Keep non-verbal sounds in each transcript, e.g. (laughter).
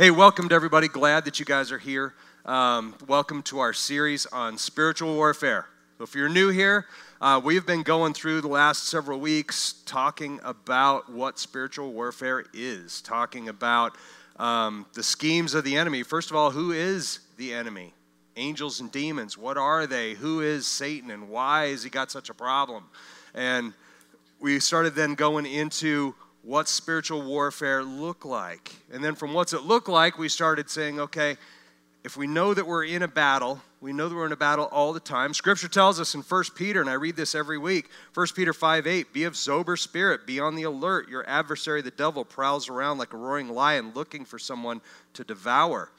Hey, welcome to everybody. Glad that you guys are here. Um, welcome to our series on spiritual warfare. So if you're new here, uh, we've been going through the last several weeks talking about what spiritual warfare is, talking about um, the schemes of the enemy. First of all, who is the enemy? Angels and demons. What are they? Who is Satan and why has he got such a problem? And we started then going into what spiritual warfare look like. And then from what's it look like, we started saying, okay, if we know that we're in a battle, we know that we're in a battle all the time. Scripture tells us in 1 Peter, and I read this every week 1 Peter 5 8, be of sober spirit, be on the alert. Your adversary, the devil, prowls around like a roaring lion looking for someone to devour.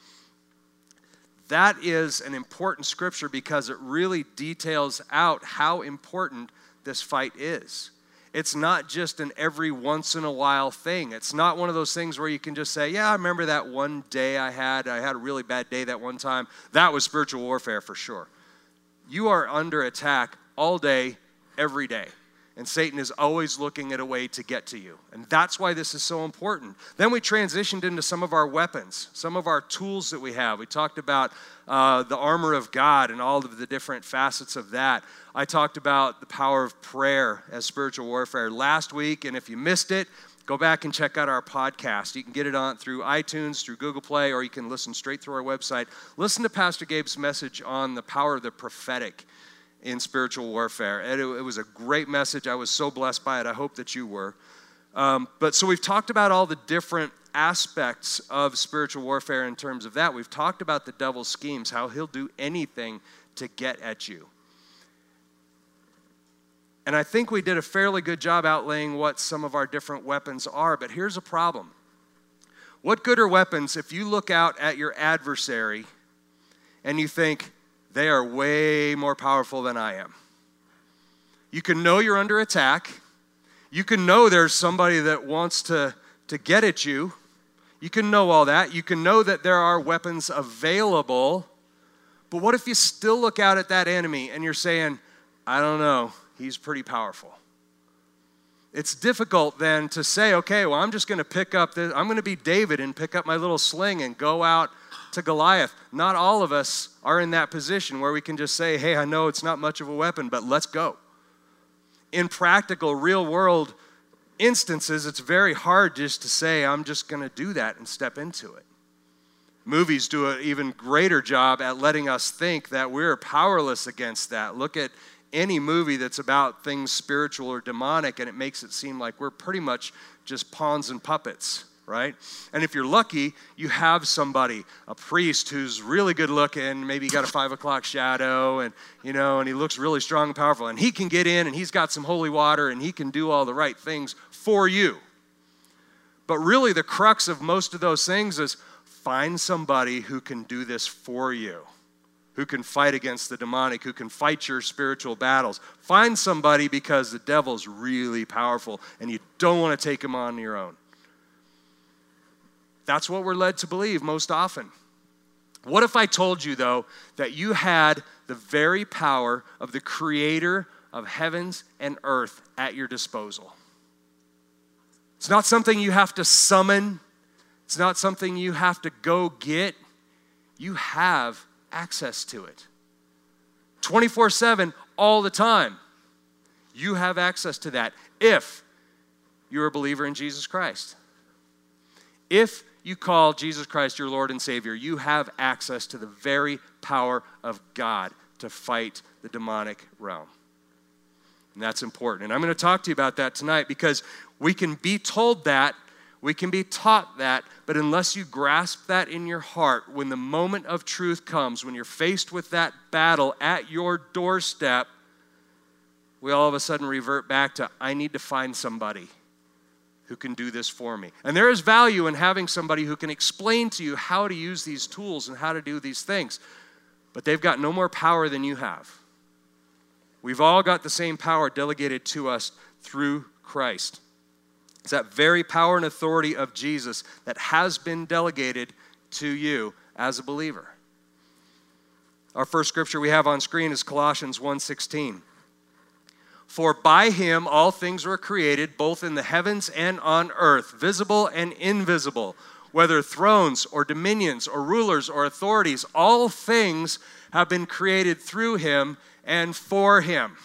That is an important scripture because it really details out how important this fight is. It's not just an every once in a while thing. It's not one of those things where you can just say, Yeah, I remember that one day I had. I had a really bad day that one time. That was spiritual warfare for sure. You are under attack all day, every day. And Satan is always looking at a way to get to you. And that's why this is so important. Then we transitioned into some of our weapons, some of our tools that we have. We talked about uh, the armor of God and all of the different facets of that. I talked about the power of prayer as spiritual warfare last week. And if you missed it, go back and check out our podcast. You can get it on through iTunes, through Google Play, or you can listen straight through our website. Listen to Pastor Gabe's message on the power of the prophetic in spiritual warfare. It, it, was a great message. I was so blessed by it. I hope that you were. Um, but so we've talked about all the different aspects of spiritual warfare in terms of that. We've talked about the devil's schemes, how he'll do anything to get at you. And I think we did a fairly good job outlaying what some of our different weapons are, but here's a problem. What good are weapons if you look out at your adversary and you think, they are way more powerful than I am. You can know you're under attack. You can know there's somebody that wants to, to get at you. You can know all that. You can know that there are weapons available. But what if you still look out at that enemy and you're saying, I don't know, he's pretty powerful? It's difficult then to say, okay, well, I'm just going to pick up this, I'm going to be David and pick up my little sling and go out to Goliath. Not all of us are in that position where we can just say, hey, I know it's not much of a weapon, but let's go. In practical, real world instances, it's very hard just to say, I'm just going to do that and step into it. Movies do an even greater job at letting us think that we're powerless against that. Look at any movie that's about things spiritual or demonic, and it makes it seem like we're pretty much just pawns and puppets right? And if you're lucky, you have somebody, a priest who's really good looking, maybe got a five o'clock shadow, and you know, and he looks really strong and powerful, and he can get in and he's got some holy water and he can do all the right things for you. But really, the crux of most of those things is find somebody who can do this for you. Who can fight against the demonic, who can fight your spiritual battles. Find somebody because the devil's really powerful and you don't want to take him on your own. That's what we're led to believe most often. What if I told you, though, that you had the very power of the creator of heavens and earth at your disposal? It's not something you have to summon, it's not something you have to go get. You have access to it 24 7, all the time. You have access to that if you're a believer in Jesus Christ. If you call Jesus Christ your Lord and Savior, you have access to the very power of God to fight the demonic realm. And that's important. And I'm going to talk to you about that tonight because we can be told that, we can be taught that, but unless you grasp that in your heart, when the moment of truth comes, when you're faced with that battle at your doorstep, we all of a sudden revert back to, I need to find somebody who can do this for me. And there is value in having somebody who can explain to you how to use these tools and how to do these things. But they've got no more power than you have. We've all got the same power delegated to us through Christ. It's that very power and authority of Jesus that has been delegated to you as a believer. Our first scripture we have on screen is Colossians 1:16. For by him all things were created, both in the heavens and on earth, visible and invisible, whether thrones or dominions or rulers or authorities, all things have been created through him and for him.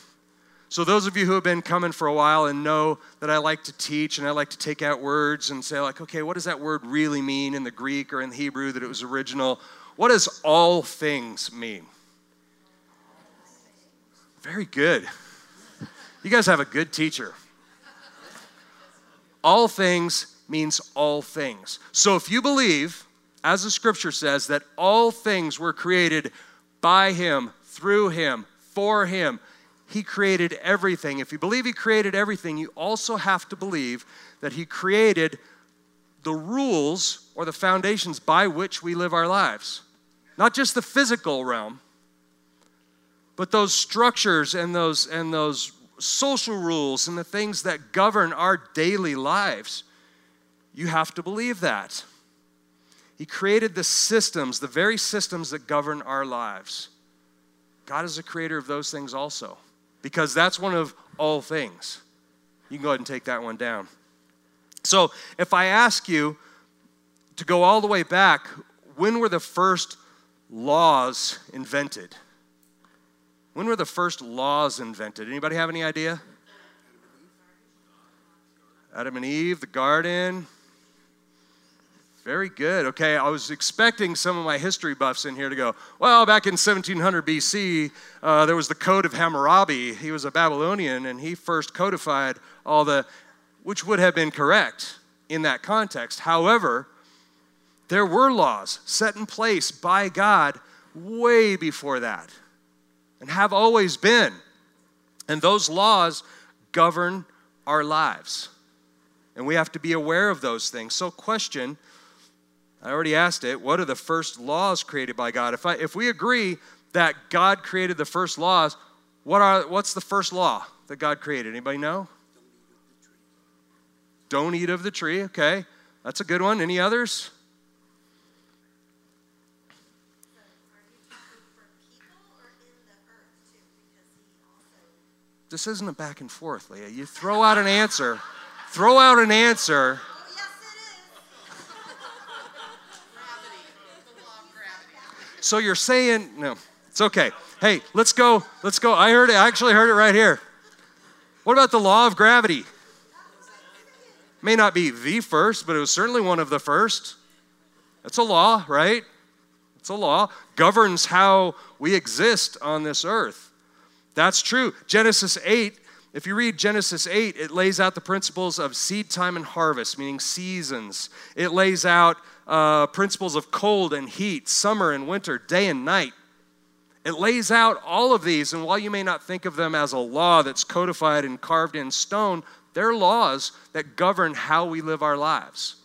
So, those of you who have been coming for a while and know that I like to teach and I like to take out words and say, like, okay, what does that word really mean in the Greek or in the Hebrew that it was original? What does all things mean? Very good. You guys have a good teacher. All things means all things. So if you believe, as the scripture says, that all things were created by him, through him, for him, he created everything. If you believe he created everything, you also have to believe that he created the rules or the foundations by which we live our lives. Not just the physical realm, but those structures and those and those social rules and the things that govern our daily lives. You have to believe that. He created the systems, the very systems that govern our lives. God is the creator of those things also, because that's one of all things. You can go ahead and take that one down. So, if I ask you to go all the way back, when were the first laws invented? When were the first laws invented? Anybody have any idea? Adam and Eve, the garden. Very good. Okay, I was expecting some of my history buffs in here to go, well, back in 1700 BC, uh, there was the Code of Hammurabi. He was a Babylonian and he first codified all the, which would have been correct in that context. However, there were laws set in place by God way before that and have always been. And those laws govern our lives. And we have to be aware of those things. So, question I already asked it what are the first laws created by God? If, I, if we agree that God created the first laws, what are, what's the first law that God created? Anybody know? Don't eat of the tree. Don't eat of the tree. Okay, that's a good one. Any others? This isn't a back and forth, Leah. You throw out an answer, throw out an answer. (laughs) So you're saying, no, it's okay. Hey, let's go, let's go. I heard it, I actually heard it right here. What about the law of gravity? May not be the first, but it was certainly one of the first. It's a law, right? It's a law. Governs how we exist on this earth. That's true. Genesis 8, if you read Genesis 8, it lays out the principles of seed time and harvest, meaning seasons. It lays out uh, principles of cold and heat, summer and winter, day and night. It lays out all of these, and while you may not think of them as a law that's codified and carved in stone, they're laws that govern how we live our lives.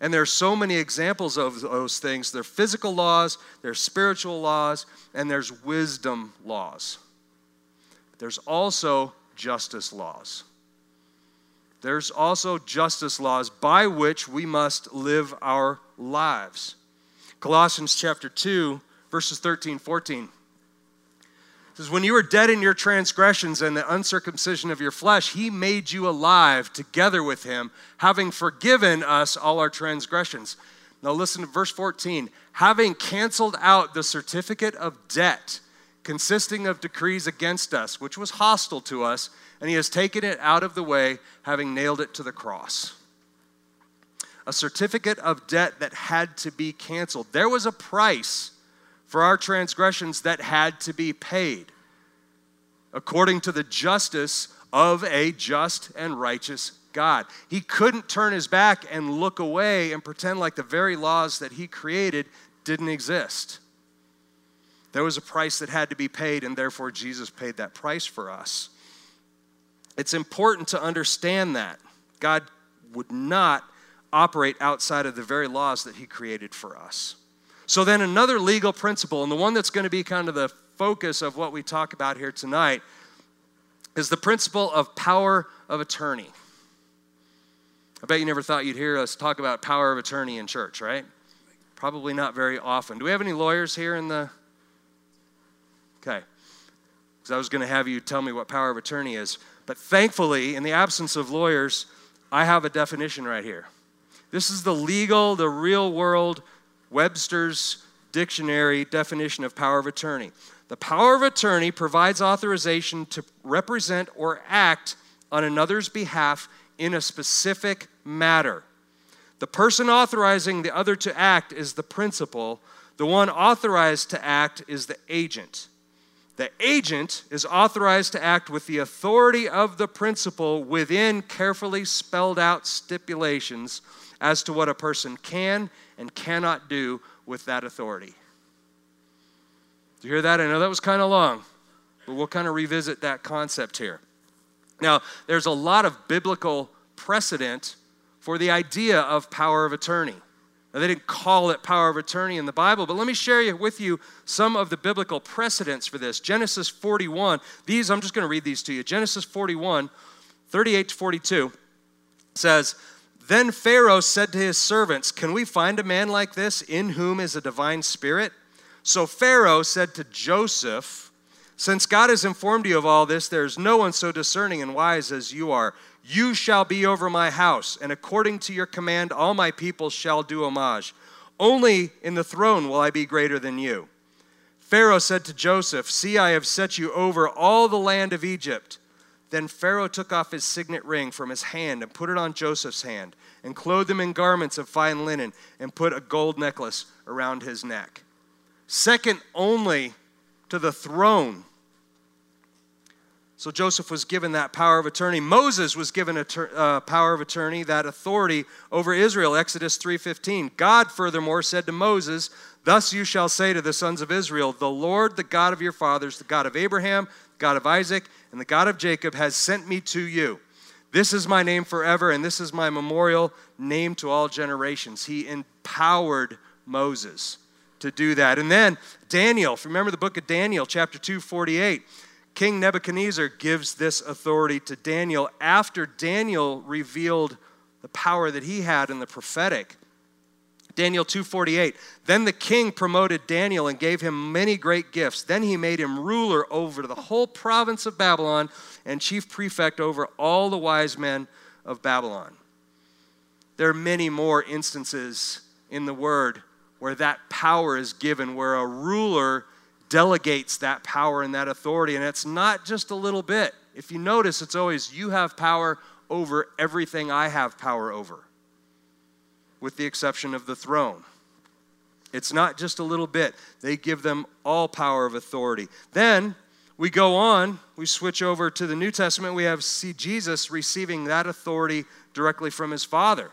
And there are so many examples of those things. There are physical laws, there's spiritual laws, and there's wisdom laws. There's also justice laws. There's also justice laws by which we must live our lives. Colossians chapter 2, verses 13, 14 says, When you were dead in your transgressions and the uncircumcision of your flesh, he made you alive together with him, having forgiven us all our transgressions. Now listen to verse 14. Having canceled out the certificate of debt consisting of decrees against us, which was hostile to us, and he has taken it out of the way, having nailed it to the cross. A certificate of debt that had to be canceled. There was a price for our transgressions that had to be paid according to the justice of a just and righteous God. He couldn't turn his back and look away and pretend like the very laws that he created didn't exist. There was a price that had to be paid, and therefore Jesus paid that price for us. It's important to understand that. God would not operate outside of the very laws that he created for us. So, then another legal principle, and the one that's going to be kind of the focus of what we talk about here tonight, is the principle of power of attorney. I bet you never thought you'd hear us talk about power of attorney in church, right? Probably not very often. Do we have any lawyers here in the. Okay. Because I was going to have you tell me what power of attorney is. But thankfully, in the absence of lawyers, I have a definition right here. This is the legal, the real world, Webster's dictionary definition of power of attorney. The power of attorney provides authorization to represent or act on another's behalf in a specific matter. The person authorizing the other to act is the principal, the one authorized to act is the agent. The agent is authorized to act with the authority of the principal within carefully spelled out stipulations as to what a person can and cannot do with that authority. Do you hear that? I know that was kind of long, but we'll kind of revisit that concept here. Now, there's a lot of biblical precedent for the idea of power of attorney. Now, they didn't call it power of attorney in the Bible, but let me share with you some of the biblical precedents for this. Genesis 41, these, I'm just going to read these to you. Genesis 41, 38 to 42 says, Then Pharaoh said to his servants, Can we find a man like this in whom is a divine spirit? So Pharaoh said to Joseph, Since God has informed you of all this, there is no one so discerning and wise as you are. You shall be over my house, and according to your command, all my people shall do homage. Only in the throne will I be greater than you. Pharaoh said to Joseph, See, I have set you over all the land of Egypt. Then Pharaoh took off his signet ring from his hand and put it on Joseph's hand, and clothed him in garments of fine linen, and put a gold necklace around his neck second only to the throne. So Joseph was given that power of attorney. Moses was given a ter- uh, power of attorney, that authority over Israel. Exodus 3:15. God furthermore said to Moses, "Thus you shall say to the sons of Israel, the Lord, the God of your fathers, the God of Abraham, God of Isaac, and the God of Jacob has sent me to you. This is my name forever, and this is my memorial name to all generations." He empowered Moses to do that. And then Daniel, if you remember the book of Daniel, chapter 2, 48, King Nebuchadnezzar gives this authority to Daniel after Daniel revealed the power that he had in the prophetic. Daniel 2:48 Then the king promoted Daniel and gave him many great gifts. Then he made him ruler over the whole province of Babylon and chief prefect over all the wise men of Babylon. There are many more instances in the word where that power is given, where a ruler delegates that power and that authority. And it's not just a little bit. If you notice, it's always, you have power over everything I have power over, with the exception of the throne. It's not just a little bit, they give them all power of authority. Then we go on, we switch over to the New Testament, we have see Jesus receiving that authority directly from his Father.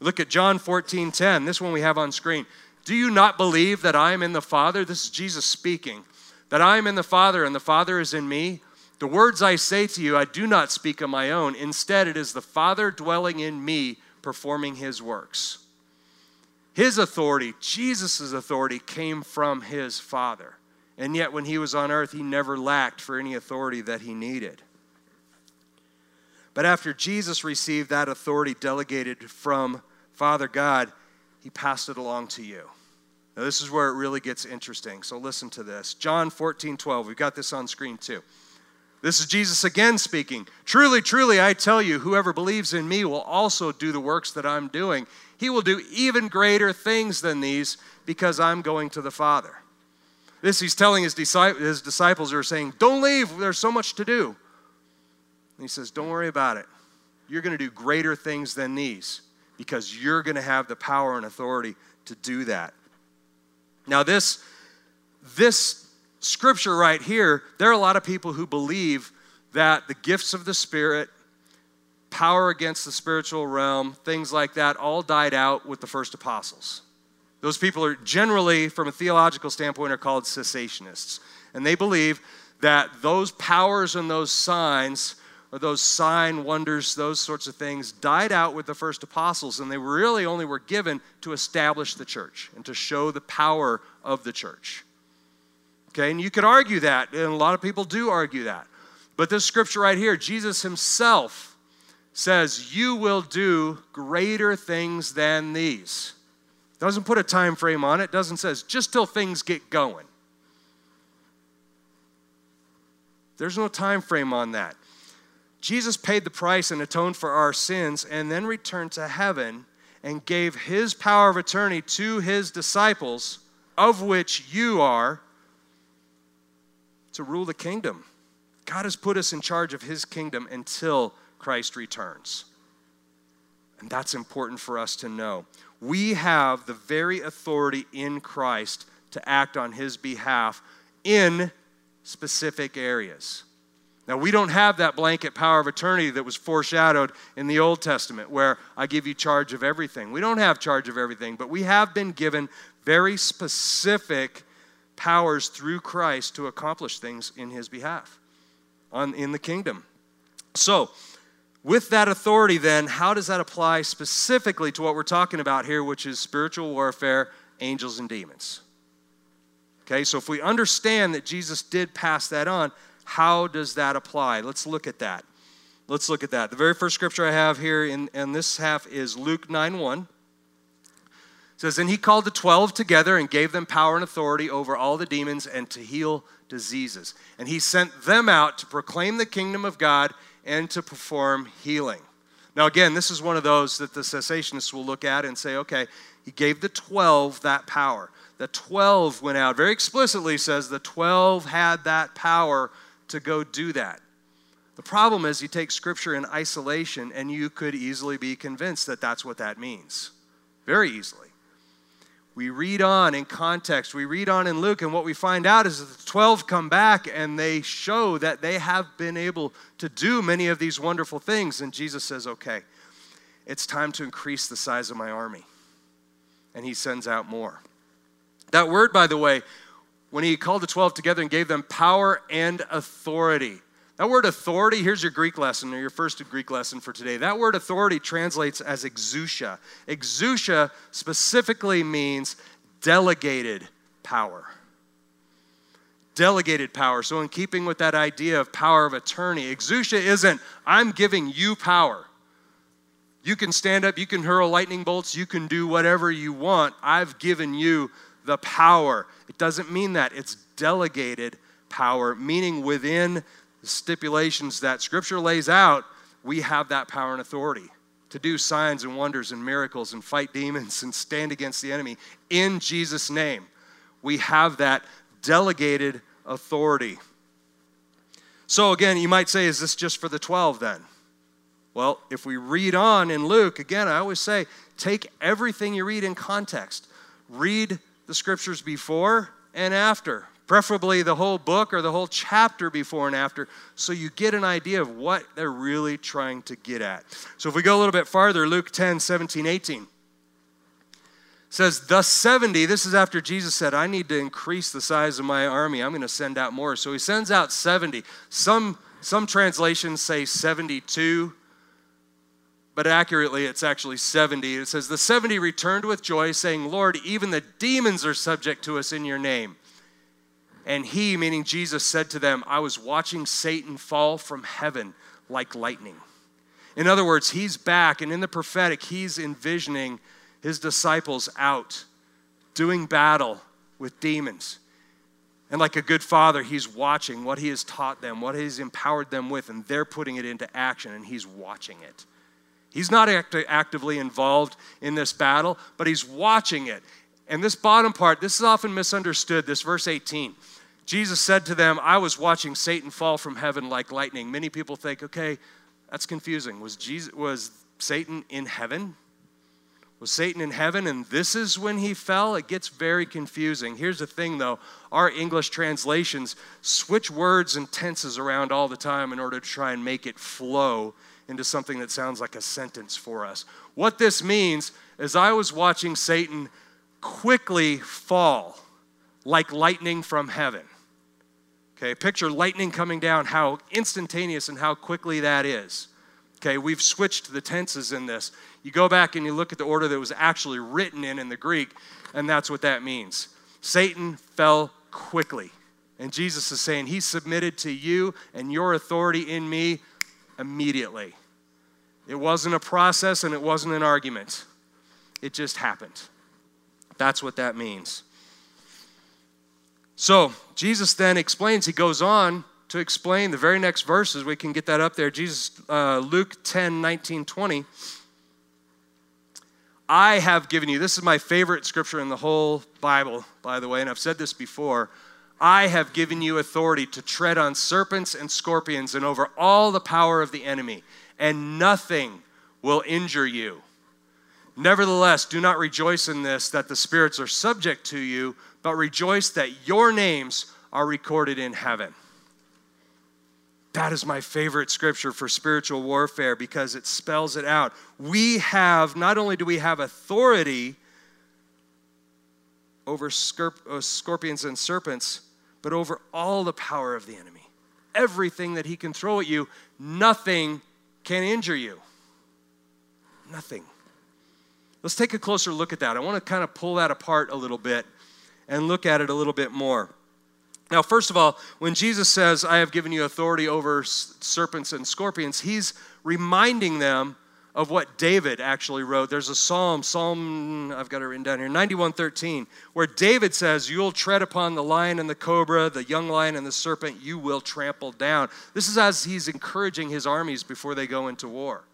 Look at John 14 10. This one we have on screen. Do you not believe that I am in the Father? This is Jesus speaking. That I am in the Father and the Father is in me? The words I say to you, I do not speak of my own. Instead, it is the Father dwelling in me, performing his works. His authority, Jesus' authority, came from his Father. And yet, when he was on earth, he never lacked for any authority that he needed. But after Jesus received that authority delegated from Father God, he passed it along to you. Now, this is where it really gets interesting. So, listen to this John 14, 12. We've got this on screen too. This is Jesus again speaking. Truly, truly, I tell you, whoever believes in me will also do the works that I'm doing. He will do even greater things than these because I'm going to the Father. This he's telling his, disciples, his disciples are saying, Don't leave, there's so much to do. And he says, Don't worry about it. You're going to do greater things than these because you're going to have the power and authority to do that. Now, this, this scripture right here, there are a lot of people who believe that the gifts of the Spirit, power against the spiritual realm, things like that, all died out with the first apostles. Those people are generally, from a theological standpoint, are called cessationists. And they believe that those powers and those signs or those sign wonders, those sorts of things, died out with the first apostles, and they really only were given to establish the church and to show the power of the church. Okay, and you could argue that, and a lot of people do argue that. But this scripture right here, Jesus himself says, You will do greater things than these. Doesn't put a time frame on it, doesn't says just till things get going. There's no time frame on that. Jesus paid the price and atoned for our sins and then returned to heaven. and gave his power of attorney to his disciples, of which you are, to rule the kingdom. God has put us in charge of his kingdom until Christ returns. And that's important for us to know. We have the very authority in Christ to act on his behalf in specific areas. Now, we don't have that blanket power of attorney that was foreshadowed in the Old Testament where I give you charge of everything. We don't have charge of everything, but we have been given very specific powers through Christ to accomplish things in his behalf on, in the kingdom. So, with that authority, then, how does that apply specifically to what we're talking about here, which is spiritual warfare, angels, and demons? Okay, so if we understand that Jesus did pass that on, how does that apply? Let's look at that. Let's look at that. The very first scripture I have here in, in this half is Luke 9 1. Says, And he called the twelve together and gave them power and authority over all the demons and to heal diseases. And he sent them out to proclaim the kingdom of God and to perform healing. Now, again, this is one of those that the cessationists will look at and say, okay, he gave the 12 that power. The 12 went out, very explicitly says the 12 had that power to go do that. The problem is, you take scripture in isolation, and you could easily be convinced that that's what that means. Very easily. We read on in context, we read on in Luke, and what we find out is that the 12 come back and they show that they have been able to do many of these wonderful things. And Jesus says, okay, it's time to increase the size of my army. And he sends out more. That word, by the way, when he called the 12 together and gave them power and authority. That word authority, here's your Greek lesson or your first Greek lesson for today. That word authority translates as exousia. Exousia specifically means delegated power. Delegated power. So, in keeping with that idea of power of attorney, exousia isn't, I'm giving you power. You can stand up, you can hurl lightning bolts, you can do whatever you want. I've given you the power. It doesn't mean that. It's delegated power, meaning within the stipulations that Scripture lays out, we have that power and authority to do signs and wonders and miracles and fight demons and stand against the enemy in Jesus' name. We have that delegated authority. So, again, you might say, is this just for the 12 then? Well, if we read on in Luke, again, I always say, take everything you read in context. Read the scriptures before and after, preferably the whole book or the whole chapter before and after, so you get an idea of what they're really trying to get at. So if we go a little bit farther, Luke 10, 17, 18 says, Thus 70, this is after Jesus said, I need to increase the size of my army. I'm going to send out more. So he sends out 70. Some, some translations say 72 but accurately it's actually 70. It says, The 70 returned with joy, saying, Lord, even the demons are subject to us in your name. And he, meaning Jesus, said to them, I was watching Satan fall from heaven like lightning. In other words, he's back, and in the prophetic, he's envisioning his disciples out doing battle with demons. And like a good father, he's watching what he has taught them, what he's empowered them with, and they're putting it into action, and he's watching it. He's not act- actively involved in this battle, but he's watching it. And this bottom part, this is often misunderstood, this verse 18. Jesus said to them, I was watching Satan fall from heaven like lightning. Many people think, okay, that's confusing. Was, Jesus, was Satan in heaven? Was Satan in heaven and this is when he fell? It gets very confusing. Here's the thing though our English translations switch words and tenses around all the time in order to try and make it flow into something that sounds like a sentence for us. What this means is I was watching Satan quickly fall like lightning from heaven. Okay, picture lightning coming down, how instantaneous and how quickly that is. Okay, we've switched the tenses in this. You go back and you look at the order that was actually written in in the Greek, and that's what that means. Satan fell quickly. And Jesus is saying, He submitted to you and your authority in me immediately. It wasn't a process and it wasn't an argument, it just happened. That's what that means. So, Jesus then explains, he goes on to explain the very next verses. We can get that up there. Jesus, uh, Luke 10 19, 20. I have given you, this is my favorite scripture in the whole Bible, by the way, and I've said this before. I have given you authority to tread on serpents and scorpions and over all the power of the enemy, and nothing will injure you. Nevertheless, do not rejoice in this that the spirits are subject to you, but rejoice that your names are recorded in heaven. That is my favorite scripture for spiritual warfare because it spells it out. We have, not only do we have authority over uh, scorpions and serpents, but over all the power of the enemy. Everything that he can throw at you, nothing can injure you. Nothing. Let's take a closer look at that. I want to kind of pull that apart a little bit and look at it a little bit more. Now, first of all, when Jesus says, I have given you authority over serpents and scorpions, he's reminding them of what David actually wrote. There's a psalm, Psalm, I've got it written down here, 9113, where David says, You'll tread upon the lion and the cobra, the young lion and the serpent, you will trample down. This is as he's encouraging his armies before they go into war.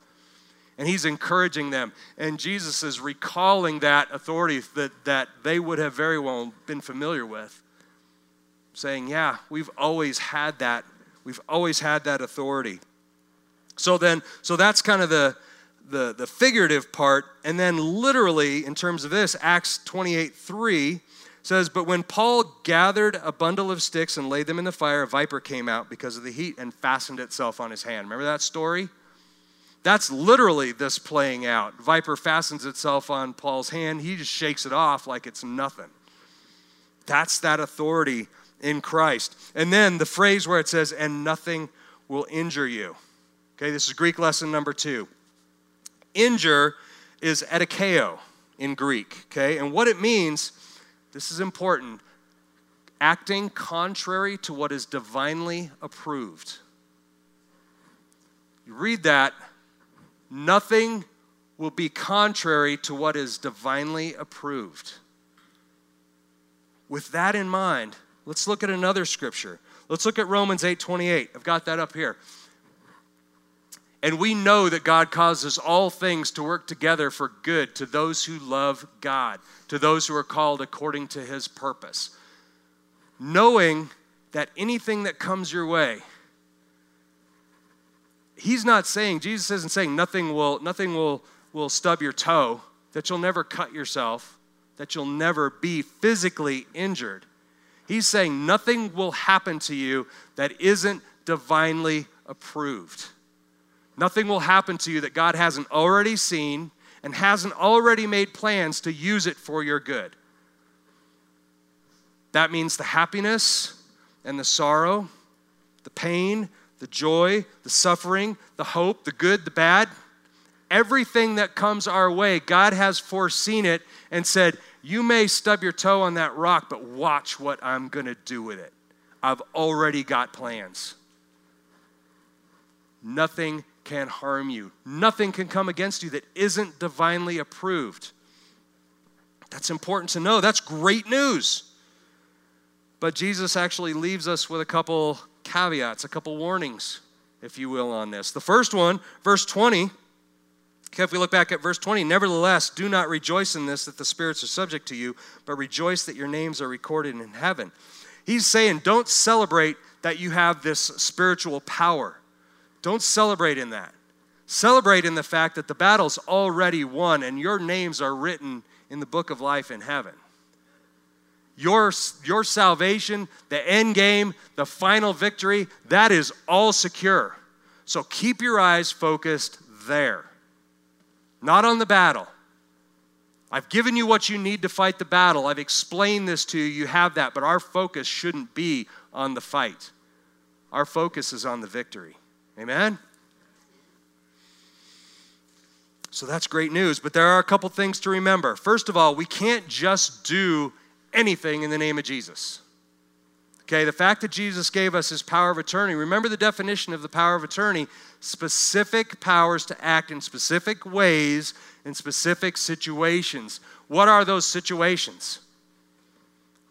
And he's encouraging them. And Jesus is recalling that authority that, that they would have very well been familiar with saying, Yeah, we've always had that. We've always had that authority. So then, so that's kind of the, the, the figurative part. And then, literally, in terms of this, Acts 28 3 says, But when Paul gathered a bundle of sticks and laid them in the fire, a viper came out because of the heat and fastened itself on his hand. Remember that story? That's literally this playing out. Viper fastens itself on Paul's hand. He just shakes it off like it's nothing. That's that authority in Christ. And then the phrase where it says, and nothing will injure you. Okay, this is Greek lesson number two. Injure is edikeo in Greek, okay? And what it means, this is important, acting contrary to what is divinely approved. You read that, nothing will be contrary to what is divinely approved. With that in mind, Let's look at another scripture. Let's look at Romans 8:28. I've got that up here. And we know that God causes all things to work together for good to those who love God, to those who are called according to his purpose. Knowing that anything that comes your way, he's not saying, Jesus isn't saying nothing will, nothing will, will stub your toe, that you'll never cut yourself, that you'll never be physically injured. He's saying nothing will happen to you that isn't divinely approved. Nothing will happen to you that God hasn't already seen and hasn't already made plans to use it for your good. That means the happiness and the sorrow, the pain, the joy, the suffering, the hope, the good, the bad, everything that comes our way, God has foreseen it and said, you may stub your toe on that rock, but watch what I'm going to do with it. I've already got plans. Nothing can harm you, nothing can come against you that isn't divinely approved. That's important to know. That's great news. But Jesus actually leaves us with a couple caveats, a couple warnings, if you will, on this. The first one, verse 20 if we look back at verse 20, nevertheless, do not rejoice in this that the spirits are subject to you, but rejoice that your names are recorded in heaven. He's saying, don't celebrate that you have this spiritual power. Don't celebrate in that. Celebrate in the fact that the battle's already won and your names are written in the book of life in heaven. Your, your salvation, the end game, the final victory, that is all secure. So keep your eyes focused there not on the battle. I've given you what you need to fight the battle. I've explained this to you. You have that. But our focus shouldn't be on the fight, our focus is on the victory. Amen? So that's great news. But there are a couple things to remember. First of all, we can't just do anything in the name of Jesus. Okay, the fact that Jesus gave us his power of attorney, remember the definition of the power of attorney specific powers to act in specific ways in specific situations. What are those situations?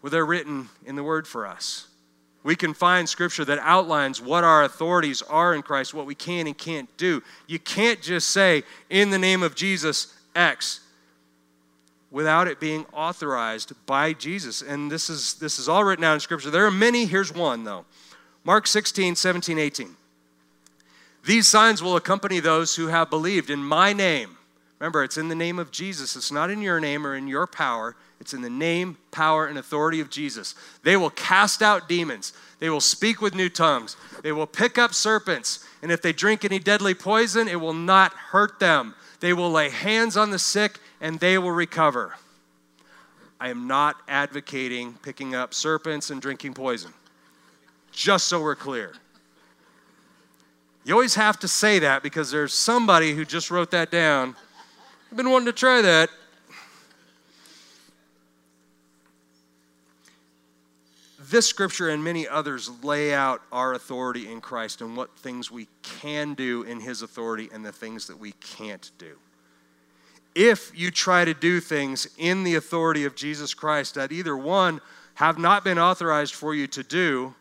Well, they're written in the Word for us. We can find scripture that outlines what our authorities are in Christ, what we can and can't do. You can't just say, in the name of Jesus, X. without it being authorized by Jesus. And this is, this is all written out in Scripture. There are many. Here's one, though Mark 16, 17, 18. These signs will accompany those who have believed in my name. Remember, it's in the name of Jesus. It's not in your name or in your power. It's in the name, power, and authority of Jesus. They will cast out demons. They will speak with new tongues. They will pick up serpents. And if they drink any deadly poison, it will not hurt them. They will lay hands on the sick and they will recover. I am not advocating picking up serpents and drinking poison, just so we're clear. You always have to say that because there's somebody who just wrote that down. I've been wanting to try that. This scripture and many others lay out our authority in Christ and what things we can do in His authority and the things that we can't do. If you try to do things in the authority of Jesus Christ that either one have not been authorized for you to do,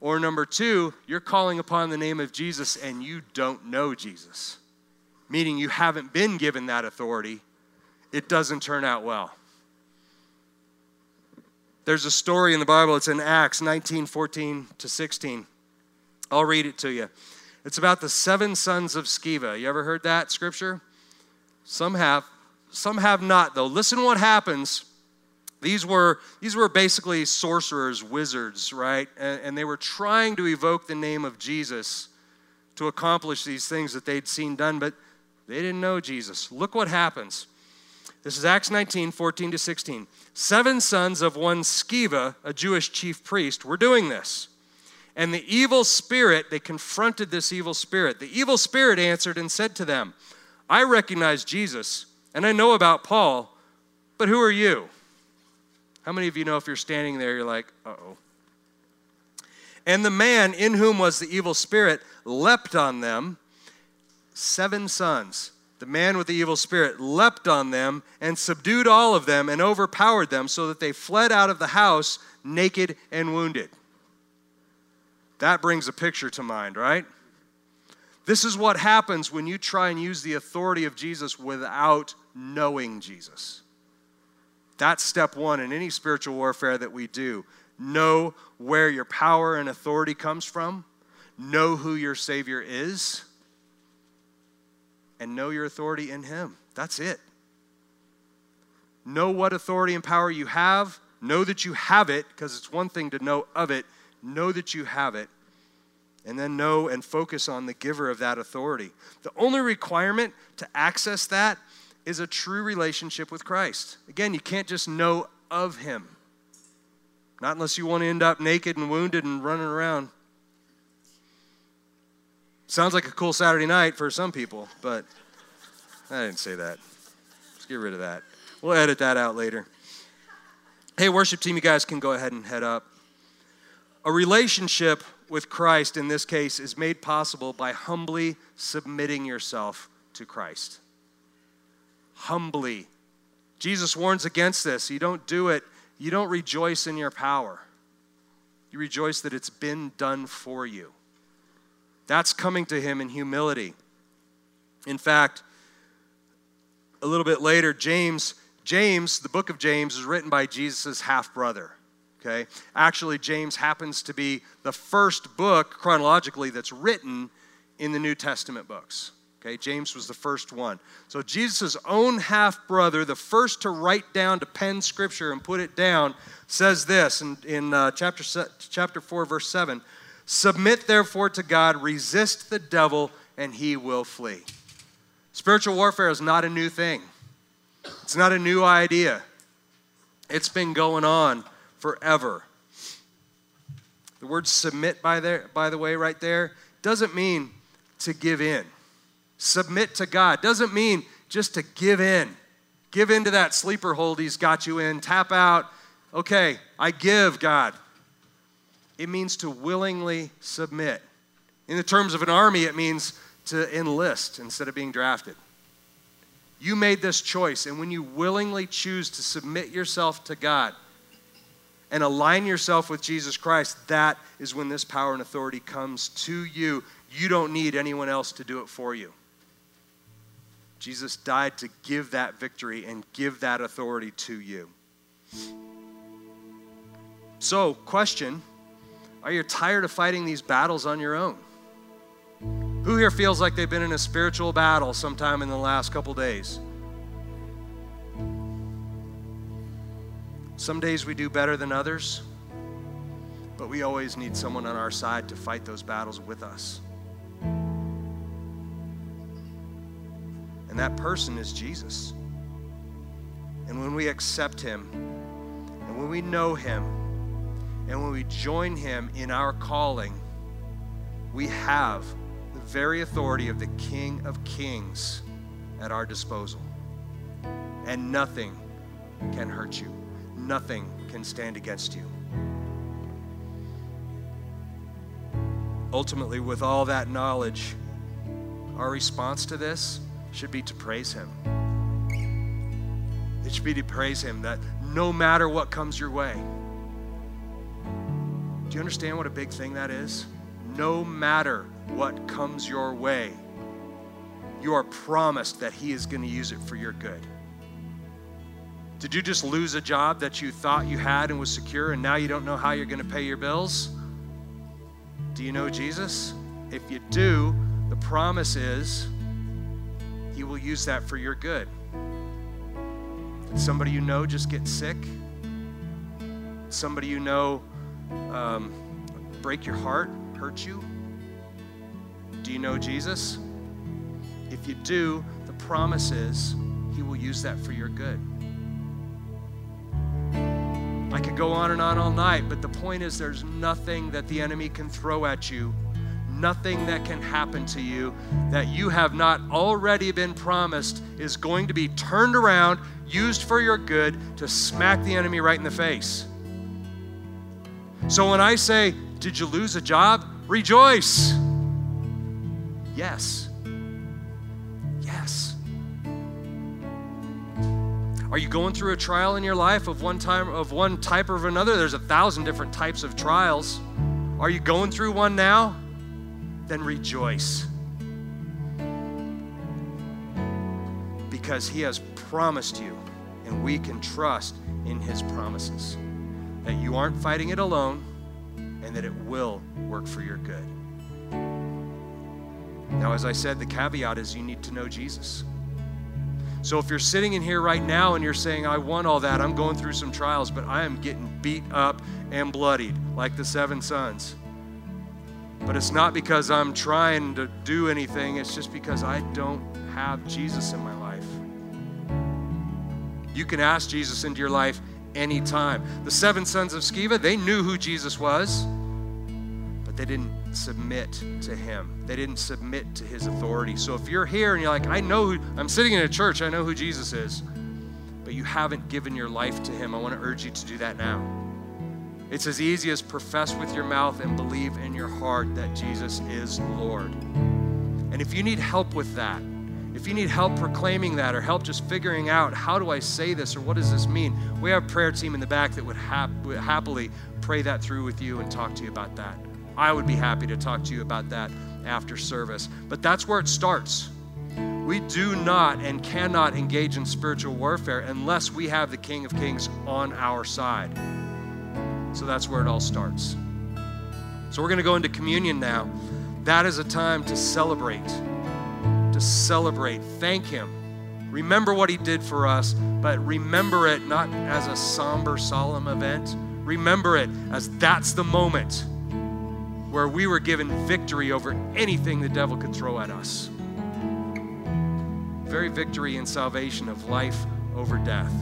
or number two, you're calling upon the name of Jesus and you don't know Jesus, meaning you haven't been given that authority, it doesn't turn out well. There's a story in the Bible, it's in Acts 19 14 to 16. I'll read it to you. It's about the seven sons of Sceva. You ever heard that scripture? Some have, some have not, though. Listen what happens these were, these were basically sorcerers, wizards, right? And, and, they were trying to evoke the name of Jesus to accomplish these things that they'd seen done, but they didn't know Jesus. Look what happens. This is Acts 19, 14 to 16. Seven sons of one Sceva, a Jewish chief priest, were doing this. And the evil spirit, they confronted this evil spirit. The evil spirit answered and said to them, I recognize Jesus, and I know about Paul, but who are you? How many of you know if you're standing there, you're like, uh oh? And the man in whom was the evil spirit leapt on them, seven sons. The man with the evil spirit leapt on them and subdued all of them and overpowered them so that they fled out of the house naked and wounded. That brings a picture to mind, right? This is what happens when you try and use the authority of Jesus without knowing Jesus. That's step one in any spiritual warfare that we do. Know where your power and authority comes from, know who your Savior is, and know your authority in Him. That's it. Know what authority and power you have. Know that you have it, because it's one thing to know of it. Know that you have it. And then know and focus on the giver of that authority. The only requirement to access that is a true relationship with Christ. Again, you can't just know of Him, not unless you want to end up naked and wounded and running around. Sounds like a cool Saturday night for some people, but I didn't say that. Let's get rid of that. We'll edit that out later. Hey, worship team, you guys can go ahead and head up. A relationship with Christ, in this case, is made possible by humbly submitting yourself to Christ humbly. Jesus warns against this. You don't do it, you don't rejoice in your power. You rejoice that it's been done for you. That's coming to him in humility. In fact, a little bit later, James, James, the book of James is written by Jesus' half brother. Okay? Actually, James happens to be the first book chronologically that's written in the New Testament books. Okay, James was the first one. So Jesus' own half brother, the first to write down, to pen scripture and put it down, says this in, in uh, chapter, chapter 4, verse 7 Submit therefore to God, resist the devil, and he will flee. Spiritual warfare is not a new thing, it's not a new idea. It's been going on forever. The word submit, by, there, by the way, right there, doesn't mean to give in submit to God doesn't mean just to give in. Give into that sleeper hold He's got you in. Tap out. Okay, I give, God. It means to willingly submit. In the terms of an army, it means to enlist instead of being drafted. You made this choice, and when you willingly choose to submit yourself to God and align yourself with Jesus Christ, that is when this power and authority comes to you. You don't need anyone else to do it for you. Jesus died to give that victory and give that authority to you. So, question Are you tired of fighting these battles on your own? Who here feels like they've been in a spiritual battle sometime in the last couple days? Some days we do better than others, but we always need someone on our side to fight those battles with us. And that person is Jesus. And when we accept him, and when we know him, and when we join him in our calling, we have the very authority of the King of Kings at our disposal. And nothing can hurt you, nothing can stand against you. Ultimately, with all that knowledge, our response to this should be to praise Him. It should be to praise Him that no matter what comes your way, do you understand what a big thing that is? No matter what comes your way, you are promised that He is going to use it for your good. Did you just lose a job that you thought you had and was secure, and now you don't know how you're going to pay your bills? Do you know Jesus? If you do, the promise is he will use that for your good. Did somebody you know just get sick? Somebody you know um, break your heart, hurt you? Do you know Jesus? If you do, the promise is He will use that for your good. I could go on and on all night, but the point is there's nothing that the enemy can throw at you nothing that can happen to you that you have not already been promised is going to be turned around, used for your good to smack the enemy right in the face. So when I say, Did you lose a job? Rejoice. Yes. Are you going through a trial in your life of one time of one type or another? There's a thousand different types of trials. Are you going through one now? then rejoice. Because He has promised you, and we can trust in His promises that you aren't fighting it alone and that it will work for your good. Now, as I said, the caveat is you need to know Jesus. So if you're sitting in here right now and you're saying, I want all that, I'm going through some trials, but I am getting beat up and bloodied like the seven sons. But it's not because I'm trying to do anything, it's just because I don't have Jesus in my life. You can ask Jesus into your life anytime. The seven sons of Sceva, they knew who Jesus was, they didn't submit to him. They didn't submit to his authority. So if you're here and you're like, I know who, I'm sitting in a church, I know who Jesus is, but you haven't given your life to him, I want to urge you to do that now. It's as easy as profess with your mouth and believe in your heart that Jesus is Lord. And if you need help with that, if you need help proclaiming that or help just figuring out how do I say this or what does this mean, we have a prayer team in the back that would, hap- would happily pray that through with you and talk to you about that. I would be happy to talk to you about that after service. But that's where it starts. We do not and cannot engage in spiritual warfare unless we have the King of Kings on our side. So that's where it all starts. So we're going to go into communion now. That is a time to celebrate, to celebrate, thank Him. Remember what He did for us, but remember it not as a somber, solemn event. Remember it as that's the moment where we were given victory over anything the devil could throw at us. Very victory in salvation of life over death.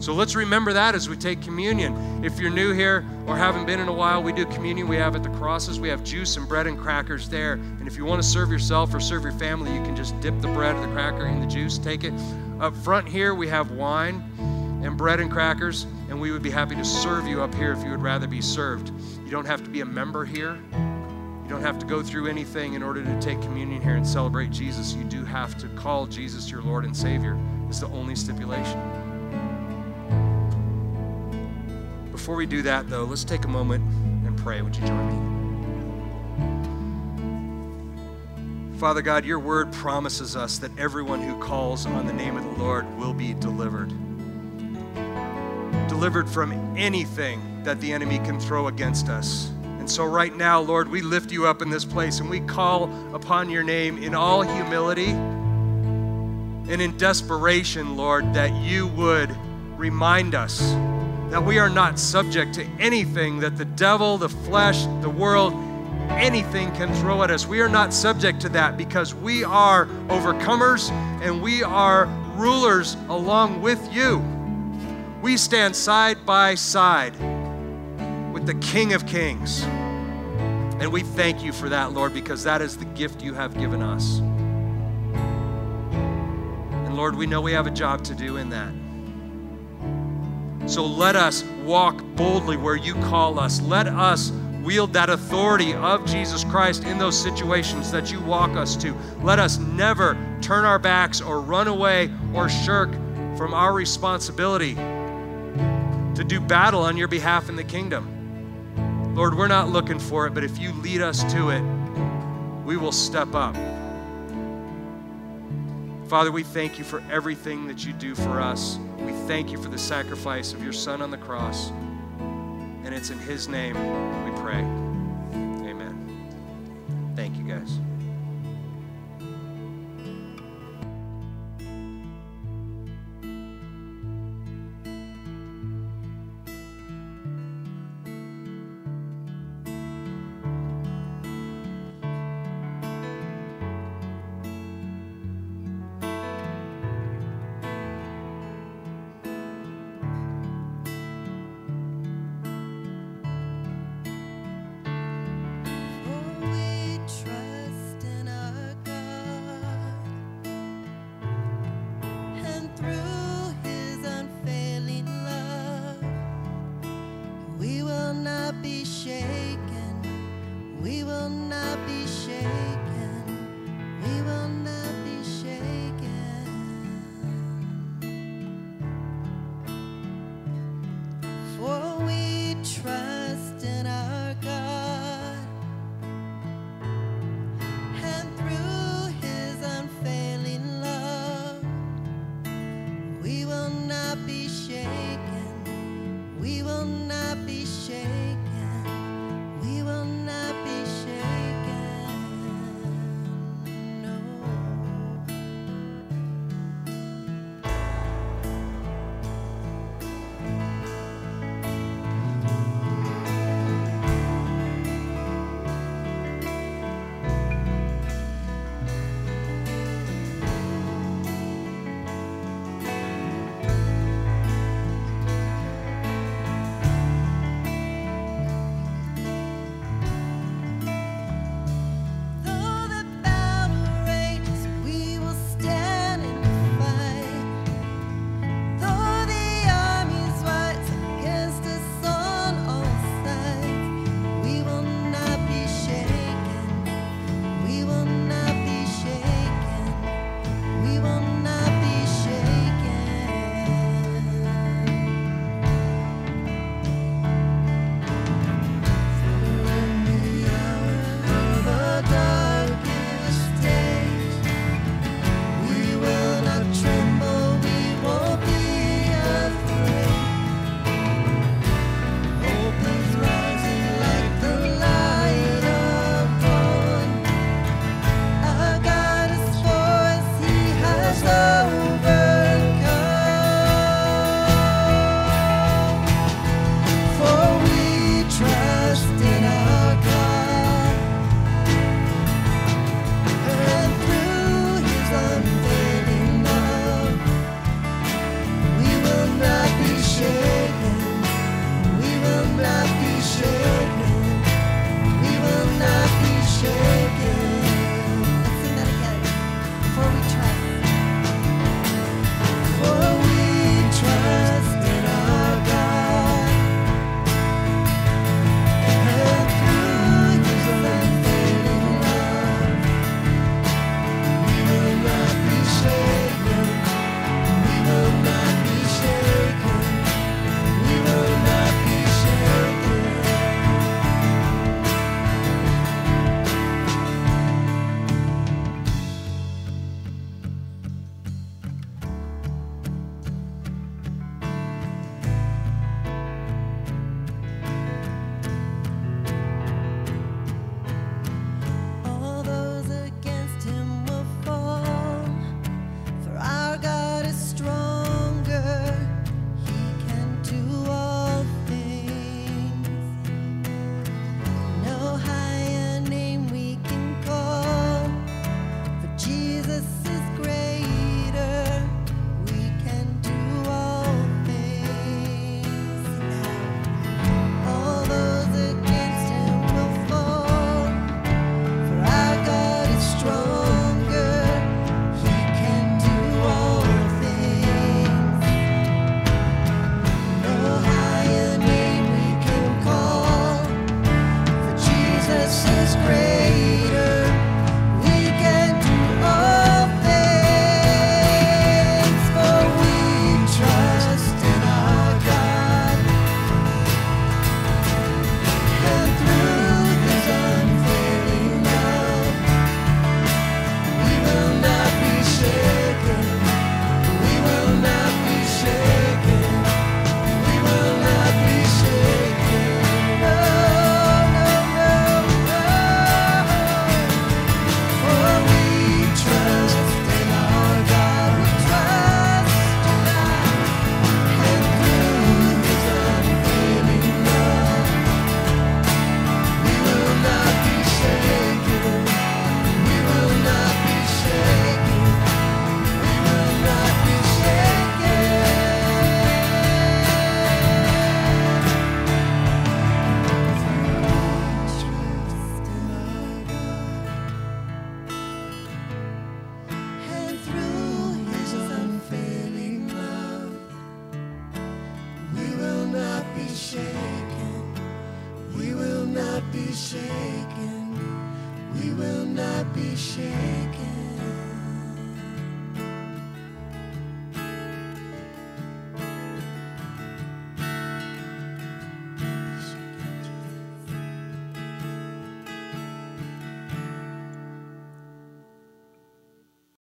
So let's remember that as we take communion. If you're new here or haven't been in a while, we do communion. We have at the crosses, we have juice and bread and crackers there. And if you want to serve yourself or serve your family, you can just dip the bread or the cracker in the juice, take it. Up front here, we have wine and bread and crackers, and we would be happy to serve you up here if you would rather be served. You don't have to be a member here. You don't have to go through anything in order to take communion here and celebrate Jesus. You do have to call Jesus your Lord and Savior. It's the only stipulation. Before we do that, though, let's take a moment and pray. Would you join me? Father God, your word promises us that everyone who calls on the name of the Lord will be delivered. Delivered from anything that the enemy can throw against us. And so, right now, Lord, we lift you up in this place and we call upon your name in all humility and in desperation, Lord, that you would remind us that we are not subject to anything that the devil, the flesh, the world, anything can throw at us. We are not subject to that because we are overcomers and we are rulers along with you. We stand side by side with the King of Kings. And we thank you for that, Lord, because that is the gift you have given us. And Lord, we know we have a job to do in that. So let us walk boldly where you call us. Let us wield that authority of Jesus Christ in those situations that you walk us to. Let us never turn our backs or run away or shirk from our responsibility to do battle on your behalf in the kingdom. Lord, we're not looking for it, but if you lead us to it, we will step up. Father, we thank you for everything that you do for us. We thank you for the sacrifice of your Son on the cross. And it's in his name we pray.